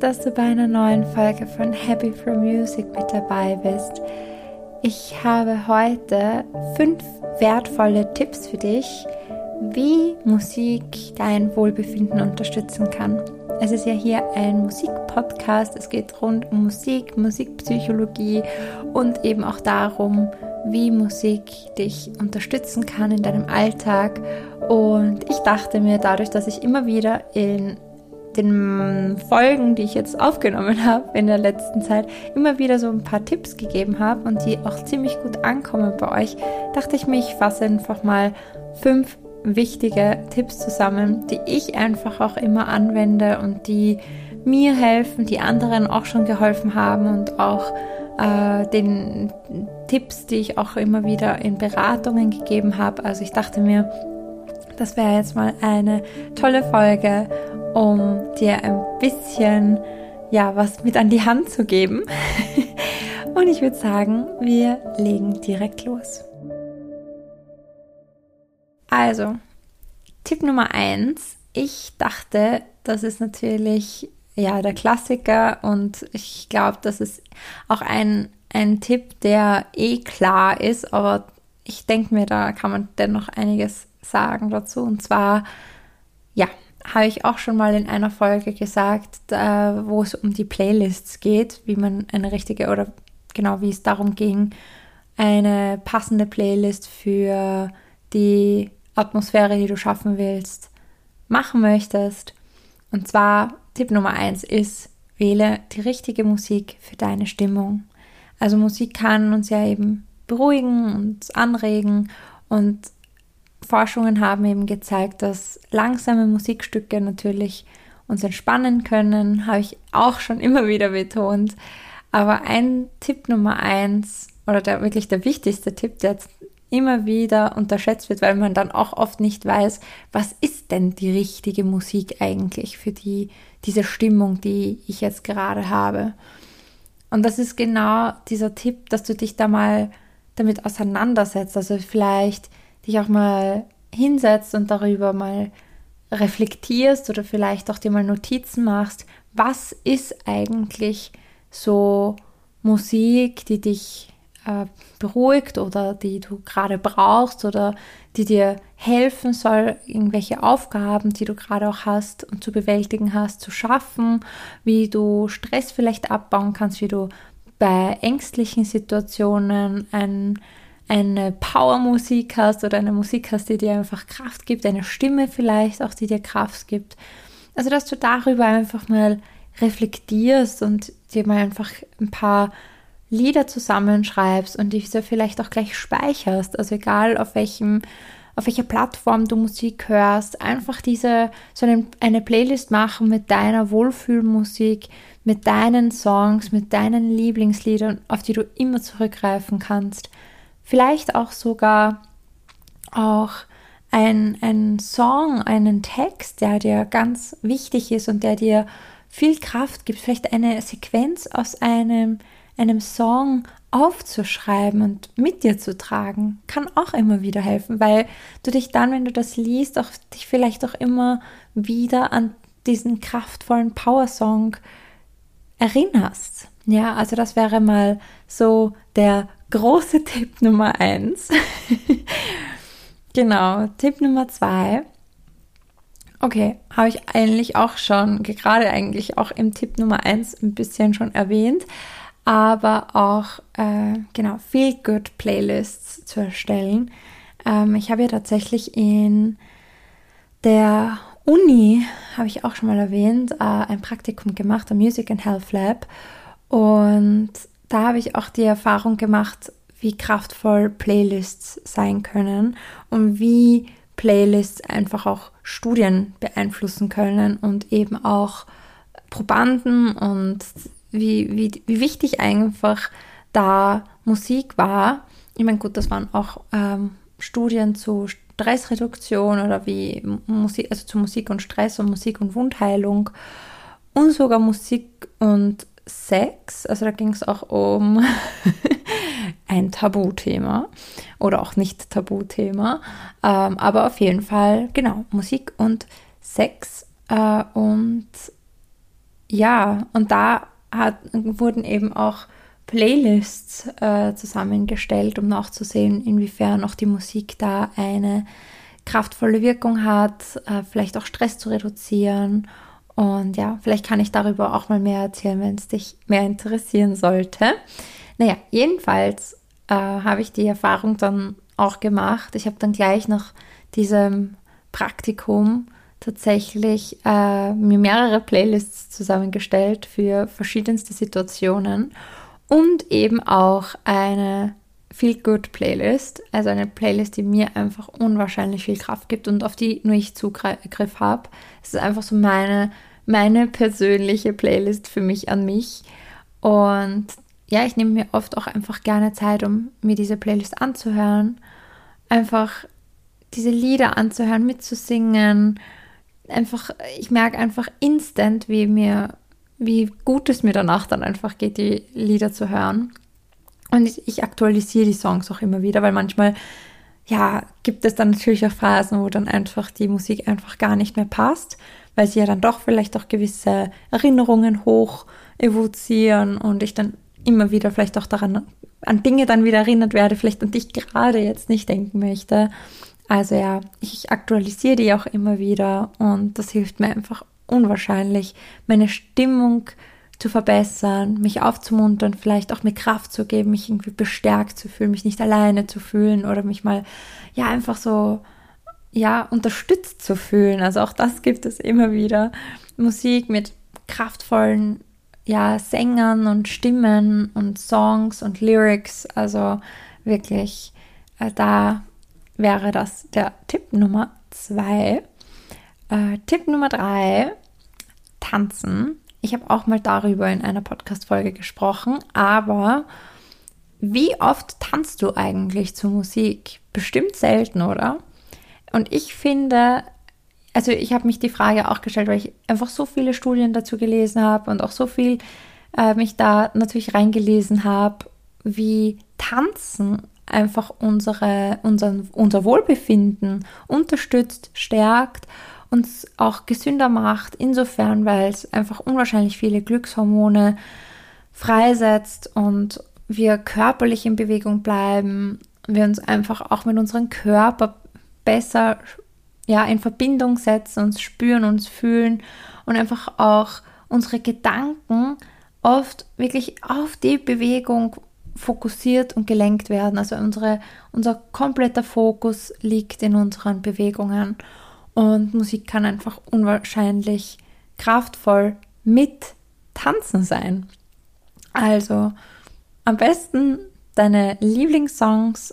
dass du bei einer neuen Folge von Happy for Music mit dabei bist. Ich habe heute fünf wertvolle Tipps für dich, wie Musik dein Wohlbefinden unterstützen kann. Es ist ja hier ein Musikpodcast. Es geht rund um Musik, Musikpsychologie und eben auch darum, wie Musik dich unterstützen kann in deinem Alltag. Und ich dachte mir, dadurch, dass ich immer wieder in den Folgen, die ich jetzt aufgenommen habe in der letzten Zeit, immer wieder so ein paar Tipps gegeben habe und die auch ziemlich gut ankommen bei euch, dachte ich mir, ich fasse einfach mal fünf wichtige Tipps zusammen, die ich einfach auch immer anwende und die mir helfen, die anderen auch schon geholfen haben und auch äh, den Tipps, die ich auch immer wieder in Beratungen gegeben habe. Also ich dachte mir, das wäre jetzt mal eine tolle Folge, um dir ein bisschen ja was mit an die Hand zu geben. und ich würde sagen, wir legen direkt los. Also, Tipp Nummer eins. Ich dachte, das ist natürlich ja der Klassiker und ich glaube, das ist auch ein, ein Tipp, der eh klar ist, aber ich denke mir, da kann man dennoch einiges sagen dazu. Und zwar, ja, habe ich auch schon mal in einer Folge gesagt, äh, wo es um die Playlists geht, wie man eine richtige oder genau wie es darum ging, eine passende Playlist für die Atmosphäre, die du schaffen willst, machen möchtest. Und zwar Tipp Nummer eins ist, wähle die richtige Musik für deine Stimmung. Also Musik kann uns ja eben beruhigen und anregen und Forschungen haben eben gezeigt, dass langsame Musikstücke natürlich uns entspannen können, habe ich auch schon immer wieder betont. Aber ein Tipp Nummer eins oder der wirklich der wichtigste Tipp, der jetzt immer wieder unterschätzt wird, weil man dann auch oft nicht weiß, was ist denn die richtige Musik eigentlich für die, diese Stimmung, die ich jetzt gerade habe. Und das ist genau dieser Tipp, dass du dich da mal damit auseinandersetzt. Also vielleicht dich auch mal hinsetzt und darüber mal reflektierst oder vielleicht auch dir mal Notizen machst. Was ist eigentlich so Musik, die dich äh, beruhigt oder die du gerade brauchst oder die dir helfen soll, irgendwelche Aufgaben, die du gerade auch hast und zu bewältigen hast, zu schaffen, wie du Stress vielleicht abbauen kannst, wie du bei ängstlichen Situationen ein, eine Powermusik hast oder eine Musik hast, die dir einfach Kraft gibt, eine Stimme vielleicht auch, die dir Kraft gibt. Also, dass du darüber einfach mal reflektierst und dir mal einfach ein paar Lieder zusammenschreibst und diese vielleicht auch gleich speicherst, also egal auf welchem auf welcher Plattform du Musik hörst, einfach diese so eine, eine Playlist machen mit deiner Wohlfühlmusik, mit deinen Songs, mit deinen Lieblingsliedern, auf die du immer zurückgreifen kannst. Vielleicht auch sogar auch ein, ein Song, einen Text, der dir ganz wichtig ist und der dir viel Kraft gibt. Vielleicht eine Sequenz aus einem einem Song aufzuschreiben und mit dir zu tragen, kann auch immer wieder helfen, weil du dich dann, wenn du das liest, auch dich vielleicht auch immer wieder an diesen kraftvollen Power-Song erinnerst. Ja, also das wäre mal so der große Tipp Nummer eins. genau, Tipp Nummer zwei. Okay, habe ich eigentlich auch schon, gerade eigentlich auch im Tipp Nummer eins ein bisschen schon erwähnt aber auch äh, genau Feel Good Playlists zu erstellen. Ähm, ich habe ja tatsächlich in der Uni, habe ich auch schon mal erwähnt, äh, ein Praktikum gemacht am Music and Health Lab und da habe ich auch die Erfahrung gemacht, wie kraftvoll Playlists sein können und wie Playlists einfach auch Studien beeinflussen können und eben auch Probanden und wie, wie, wie wichtig einfach da Musik war. Ich meine, gut, das waren auch ähm, Studien zu Stressreduktion oder wie Musik, also zu Musik und Stress und Musik und Wundheilung und sogar Musik und Sex. Also da ging es auch um ein Tabuthema oder auch nicht Tabuthema. Ähm, aber auf jeden Fall, genau, Musik und Sex. Äh, und ja, und da hat, wurden eben auch Playlists äh, zusammengestellt, um nachzusehen, inwiefern auch die Musik da eine kraftvolle Wirkung hat, äh, vielleicht auch Stress zu reduzieren. Und ja, vielleicht kann ich darüber auch mal mehr erzählen, wenn es dich mehr interessieren sollte. Naja, jedenfalls äh, habe ich die Erfahrung dann auch gemacht. Ich habe dann gleich nach diesem Praktikum tatsächlich äh, mir mehrere Playlists zusammengestellt für verschiedenste Situationen und eben auch eine Feel Good Playlist, also eine Playlist, die mir einfach unwahrscheinlich viel Kraft gibt und auf die nur ich Zugriff habe. Es ist einfach so meine, meine persönliche Playlist für mich an mich. Und ja, ich nehme mir oft auch einfach gerne Zeit, um mir diese Playlist anzuhören. Einfach diese Lieder anzuhören, mitzusingen. Einfach, ich merke einfach instant, wie mir, wie gut es mir danach dann einfach geht, die Lieder zu hören. Und ich, ich aktualisiere die Songs auch immer wieder, weil manchmal, ja, gibt es dann natürlich auch Phasen, wo dann einfach die Musik einfach gar nicht mehr passt, weil sie ja dann doch vielleicht auch gewisse Erinnerungen hoch evozieren und ich dann immer wieder vielleicht auch daran, an Dinge dann wieder erinnert werde, vielleicht an dich gerade jetzt nicht denken möchte. Also ja, ich aktualisiere die auch immer wieder und das hilft mir einfach unwahrscheinlich, meine Stimmung zu verbessern, mich aufzumuntern, vielleicht auch mir Kraft zu geben, mich irgendwie bestärkt zu fühlen, mich nicht alleine zu fühlen oder mich mal ja einfach so ja unterstützt zu fühlen. Also auch das gibt es immer wieder. Musik mit kraftvollen ja Sängern und Stimmen und Songs und Lyrics, also wirklich äh, da wäre das der Tipp Nummer zwei. Äh, Tipp Nummer drei, tanzen. Ich habe auch mal darüber in einer Podcast-Folge gesprochen, aber wie oft tanzt du eigentlich zur Musik? Bestimmt selten, oder? Und ich finde, also ich habe mich die Frage auch gestellt, weil ich einfach so viele Studien dazu gelesen habe und auch so viel äh, mich da natürlich reingelesen habe, wie Tanzen einfach unsere, unseren, unser Wohlbefinden unterstützt, stärkt uns auch gesünder macht, insofern, weil es einfach unwahrscheinlich viele Glückshormone freisetzt und wir körperlich in Bewegung bleiben, wir uns einfach auch mit unserem Körper besser ja, in Verbindung setzen, uns spüren, uns fühlen und einfach auch unsere Gedanken oft wirklich auf die Bewegung fokussiert und gelenkt werden. Also unsere, unser kompletter Fokus liegt in unseren Bewegungen. Und Musik kann einfach unwahrscheinlich kraftvoll mit Tanzen sein. Also am besten deine Lieblingssongs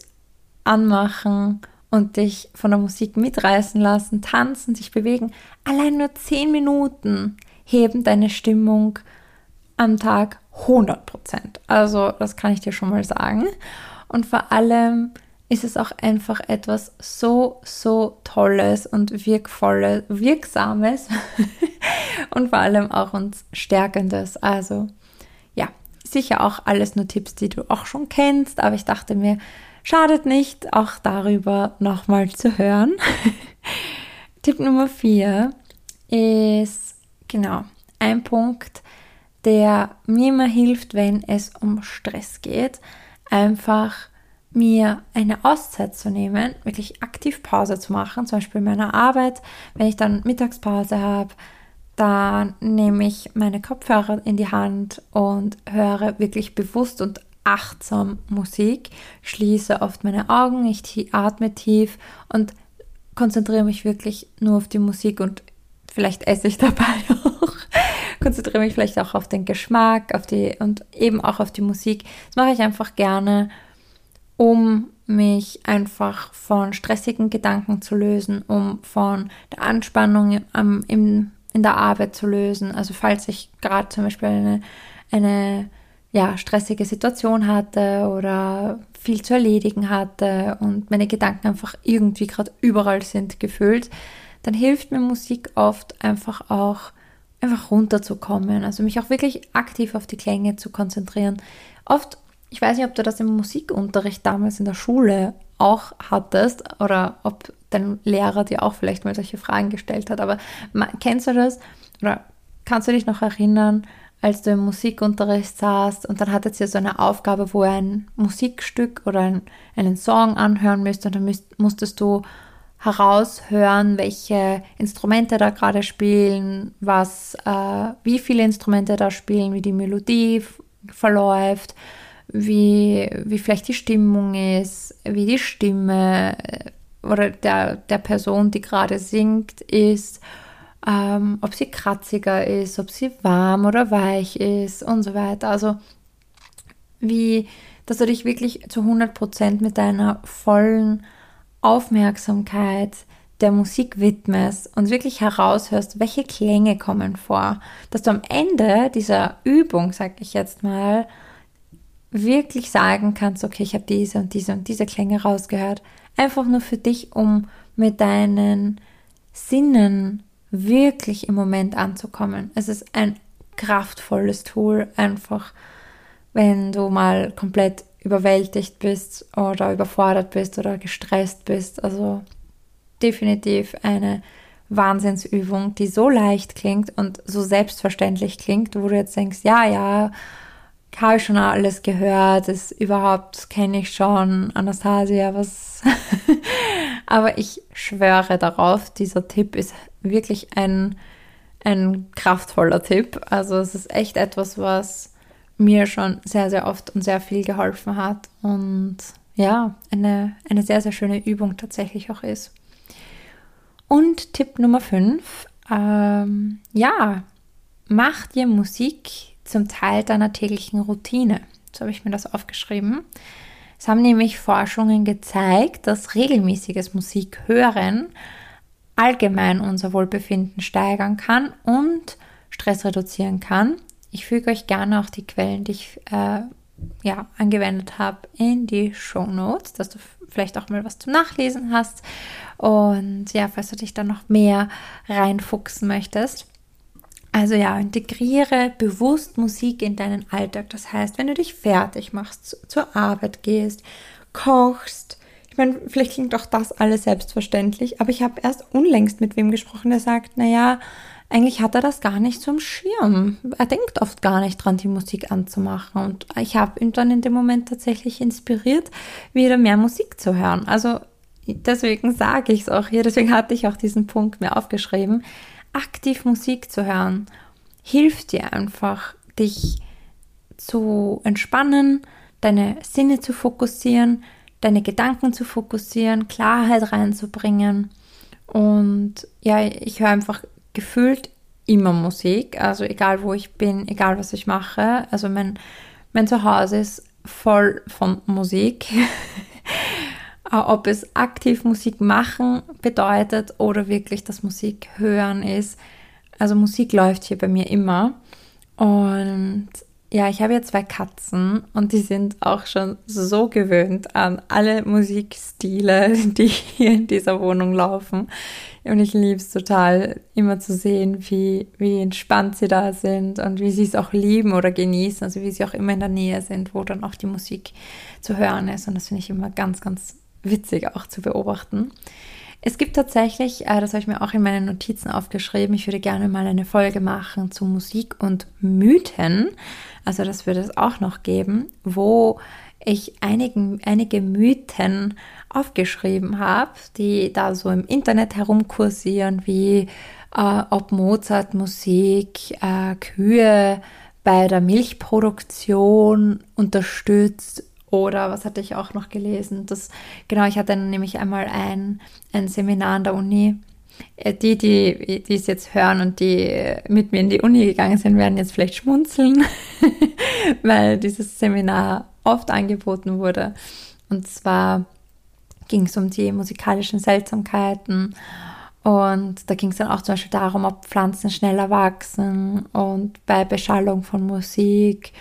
anmachen und dich von der Musik mitreißen lassen, tanzen, sich bewegen. Allein nur 10 Minuten heben deine Stimmung am Tag 100 Prozent. Also das kann ich dir schon mal sagen. Und vor allem ist es auch einfach etwas so, so Tolles und Wirkvolles, Wirksames und vor allem auch uns Stärkendes. Also ja, sicher auch alles nur Tipps, die du auch schon kennst, aber ich dachte mir, schadet nicht, auch darüber nochmal zu hören. Tipp Nummer vier ist genau ein Punkt, der mir immer hilft, wenn es um Stress geht. Einfach mir eine Auszeit zu nehmen, wirklich aktiv Pause zu machen, zum Beispiel in meiner Arbeit, wenn ich dann Mittagspause habe, dann nehme ich meine Kopfhörer in die Hand und höre wirklich bewusst und achtsam Musik, schließe oft meine Augen, ich atme tief und konzentriere mich wirklich nur auf die Musik und vielleicht esse ich dabei auch. konzentriere mich vielleicht auch auf den Geschmack, auf die und eben auch auf die Musik. Das mache ich einfach gerne um mich einfach von stressigen Gedanken zu lösen, um von der Anspannung am, im, in der Arbeit zu lösen. Also falls ich gerade zum Beispiel eine, eine ja, stressige Situation hatte oder viel zu erledigen hatte und meine Gedanken einfach irgendwie gerade überall sind gefühlt, dann hilft mir Musik oft einfach auch einfach runterzukommen, also mich auch wirklich aktiv auf die Klänge zu konzentrieren. Oft ich weiß nicht, ob du das im Musikunterricht damals in der Schule auch hattest oder ob dein Lehrer dir auch vielleicht mal solche Fragen gestellt hat, aber kennst du das? Oder kannst du dich noch erinnern, als du im Musikunterricht saßt und dann hattet ihr so eine Aufgabe, wo ihr ein Musikstück oder ein, einen Song anhören müsst und dann müsst, musstest du heraushören, welche Instrumente da gerade spielen, was, äh, wie viele Instrumente da spielen, wie die Melodie verläuft, wie, wie vielleicht die Stimmung ist, wie die Stimme äh, oder der, der Person, die gerade singt, ist, ähm, ob sie kratziger ist, ob sie warm oder weich ist und so weiter. Also wie, dass du dich wirklich zu 100% mit deiner vollen Aufmerksamkeit der Musik widmest und wirklich heraushörst, welche Klänge kommen vor, dass du am Ende dieser Übung, sag ich jetzt mal, wirklich sagen kannst, okay, ich habe diese und diese und diese Klänge rausgehört, einfach nur für dich, um mit deinen Sinnen wirklich im Moment anzukommen. Es ist ein kraftvolles Tool, einfach wenn du mal komplett überwältigt bist oder überfordert bist oder gestresst bist. Also definitiv eine Wahnsinnsübung, die so leicht klingt und so selbstverständlich klingt, wo du jetzt denkst, ja, ja, habe ich schon alles gehört, ist überhaupt kenne ich schon Anastasia, was. Aber ich schwöre darauf, dieser Tipp ist wirklich ein, ein kraftvoller Tipp. Also es ist echt etwas, was mir schon sehr, sehr oft und sehr viel geholfen hat und ja, eine, eine sehr, sehr schöne Übung tatsächlich auch ist. Und Tipp Nummer 5, ähm, ja, mach dir Musik zum Teil deiner täglichen Routine. So habe ich mir das aufgeschrieben. Es haben nämlich Forschungen gezeigt, dass regelmäßiges Musikhören allgemein unser Wohlbefinden steigern kann und Stress reduzieren kann. Ich füge euch gerne auch die Quellen, die ich äh, ja, angewendet habe, in die Show Notes, dass du vielleicht auch mal was zum Nachlesen hast. Und ja, falls du dich dann noch mehr reinfuchsen möchtest. Also ja, integriere bewusst Musik in deinen Alltag. Das heißt, wenn du dich fertig machst, zur Arbeit gehst, kochst, ich meine, vielleicht klingt doch das alles selbstverständlich, aber ich habe erst unlängst mit wem gesprochen, der sagt, naja, eigentlich hat er das gar nicht zum Schirm. Er denkt oft gar nicht dran, die Musik anzumachen. Und ich habe ihn dann in dem Moment tatsächlich inspiriert, wieder mehr Musik zu hören. Also deswegen sage ich es auch hier, deswegen hatte ich auch diesen Punkt mir aufgeschrieben. Aktiv Musik zu hören hilft dir einfach, dich zu entspannen, deine Sinne zu fokussieren, deine Gedanken zu fokussieren, Klarheit reinzubringen. Und ja, ich höre einfach gefühlt immer Musik, also egal wo ich bin, egal was ich mache. Also mein, mein Zuhause ist voll von Musik. Ob es aktiv Musik machen bedeutet oder wirklich das Musik hören ist. Also Musik läuft hier bei mir immer. Und ja, ich habe ja zwei Katzen und die sind auch schon so gewöhnt an alle Musikstile, die hier in dieser Wohnung laufen. Und ich liebe es total, immer zu sehen, wie, wie entspannt sie da sind und wie sie es auch lieben oder genießen, also wie sie auch immer in der Nähe sind, wo dann auch die Musik zu hören ist. Und das finde ich immer ganz, ganz witzig auch zu beobachten. Es gibt tatsächlich, äh, das habe ich mir auch in meinen Notizen aufgeschrieben, ich würde gerne mal eine Folge machen zu Musik und Mythen. Also das würde es auch noch geben, wo ich einigen, einige Mythen aufgeschrieben habe, die da so im Internet herumkursieren, wie äh, ob Mozart Musik äh, Kühe bei der Milchproduktion unterstützt oder was hatte ich auch noch gelesen? Das, genau, ich hatte nämlich einmal ein, ein Seminar an der Uni. Äh, die, die, die es jetzt hören und die mit mir in die Uni gegangen sind, werden jetzt vielleicht schmunzeln, weil dieses Seminar oft angeboten wurde. Und zwar ging es um die musikalischen Seltsamkeiten und da ging es dann auch zum Beispiel darum, ob Pflanzen schneller wachsen und bei Beschallung von Musik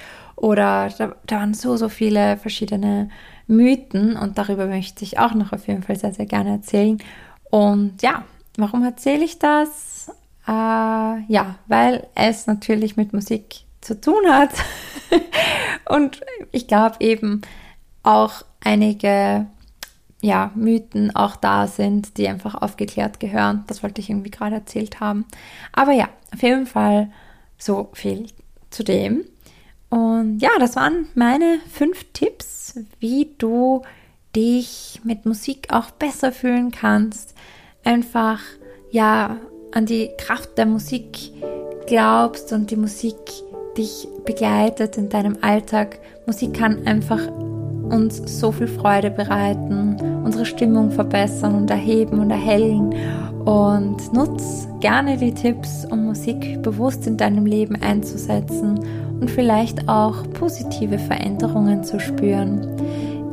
oder da, da waren so, so viele verschiedene Mythen und darüber möchte ich auch noch auf jeden Fall sehr, sehr gerne erzählen. Und ja, warum erzähle ich das? Äh, ja, weil es natürlich mit Musik zu tun hat und ich glaube eben auch einige ja, Mythen auch da sind, die einfach aufgeklärt gehören. Das wollte ich irgendwie gerade erzählt haben. Aber ja, auf jeden Fall so viel zu dem. Und ja, das waren meine fünf Tipps, wie du dich mit Musik auch besser fühlen kannst. Einfach, ja, an die Kraft der Musik glaubst und die Musik dich begleitet in deinem Alltag. Musik kann einfach uns so viel Freude bereiten, unsere Stimmung verbessern und erheben und erhellen. Und nutz gerne die Tipps, um Musik bewusst in deinem Leben einzusetzen und vielleicht auch positive Veränderungen zu spüren.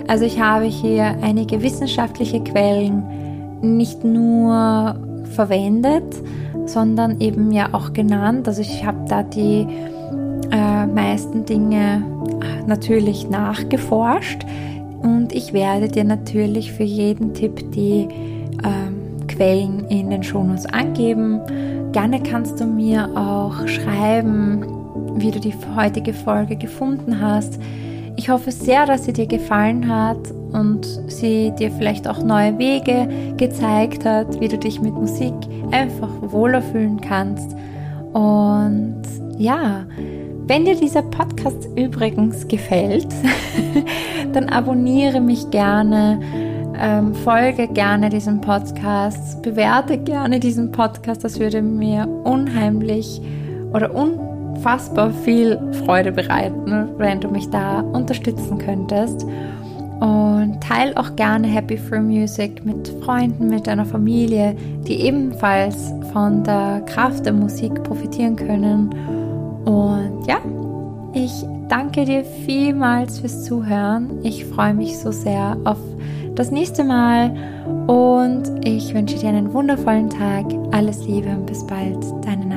Also ich habe hier einige wissenschaftliche Quellen nicht nur verwendet, sondern eben ja auch genannt. Also ich habe da die äh, meisten Dinge äh, natürlich nachgeforscht und ich werde dir natürlich für jeden Tipp die ähm, Quellen in den Shownotes angeben. Gerne kannst du mir auch schreiben, wie du die heutige Folge gefunden hast. Ich hoffe sehr, dass sie dir gefallen hat und sie dir vielleicht auch neue Wege gezeigt hat, wie du dich mit Musik einfach wohler fühlen kannst. Und ja, wenn dir dieser Podcast übrigens gefällt, dann abonniere mich gerne, ähm, folge gerne diesem Podcast, bewerte gerne diesen Podcast. Das würde mir unheimlich oder unfassbar viel Freude bereiten, wenn du mich da unterstützen könntest. Und teile auch gerne Happy Free Music mit Freunden, mit deiner Familie, die ebenfalls von der Kraft der Musik profitieren können und ja, ich danke dir vielmals fürs Zuhören. Ich freue mich so sehr auf das nächste Mal und ich wünsche dir einen wundervollen Tag. Alles Liebe und bis bald, deine.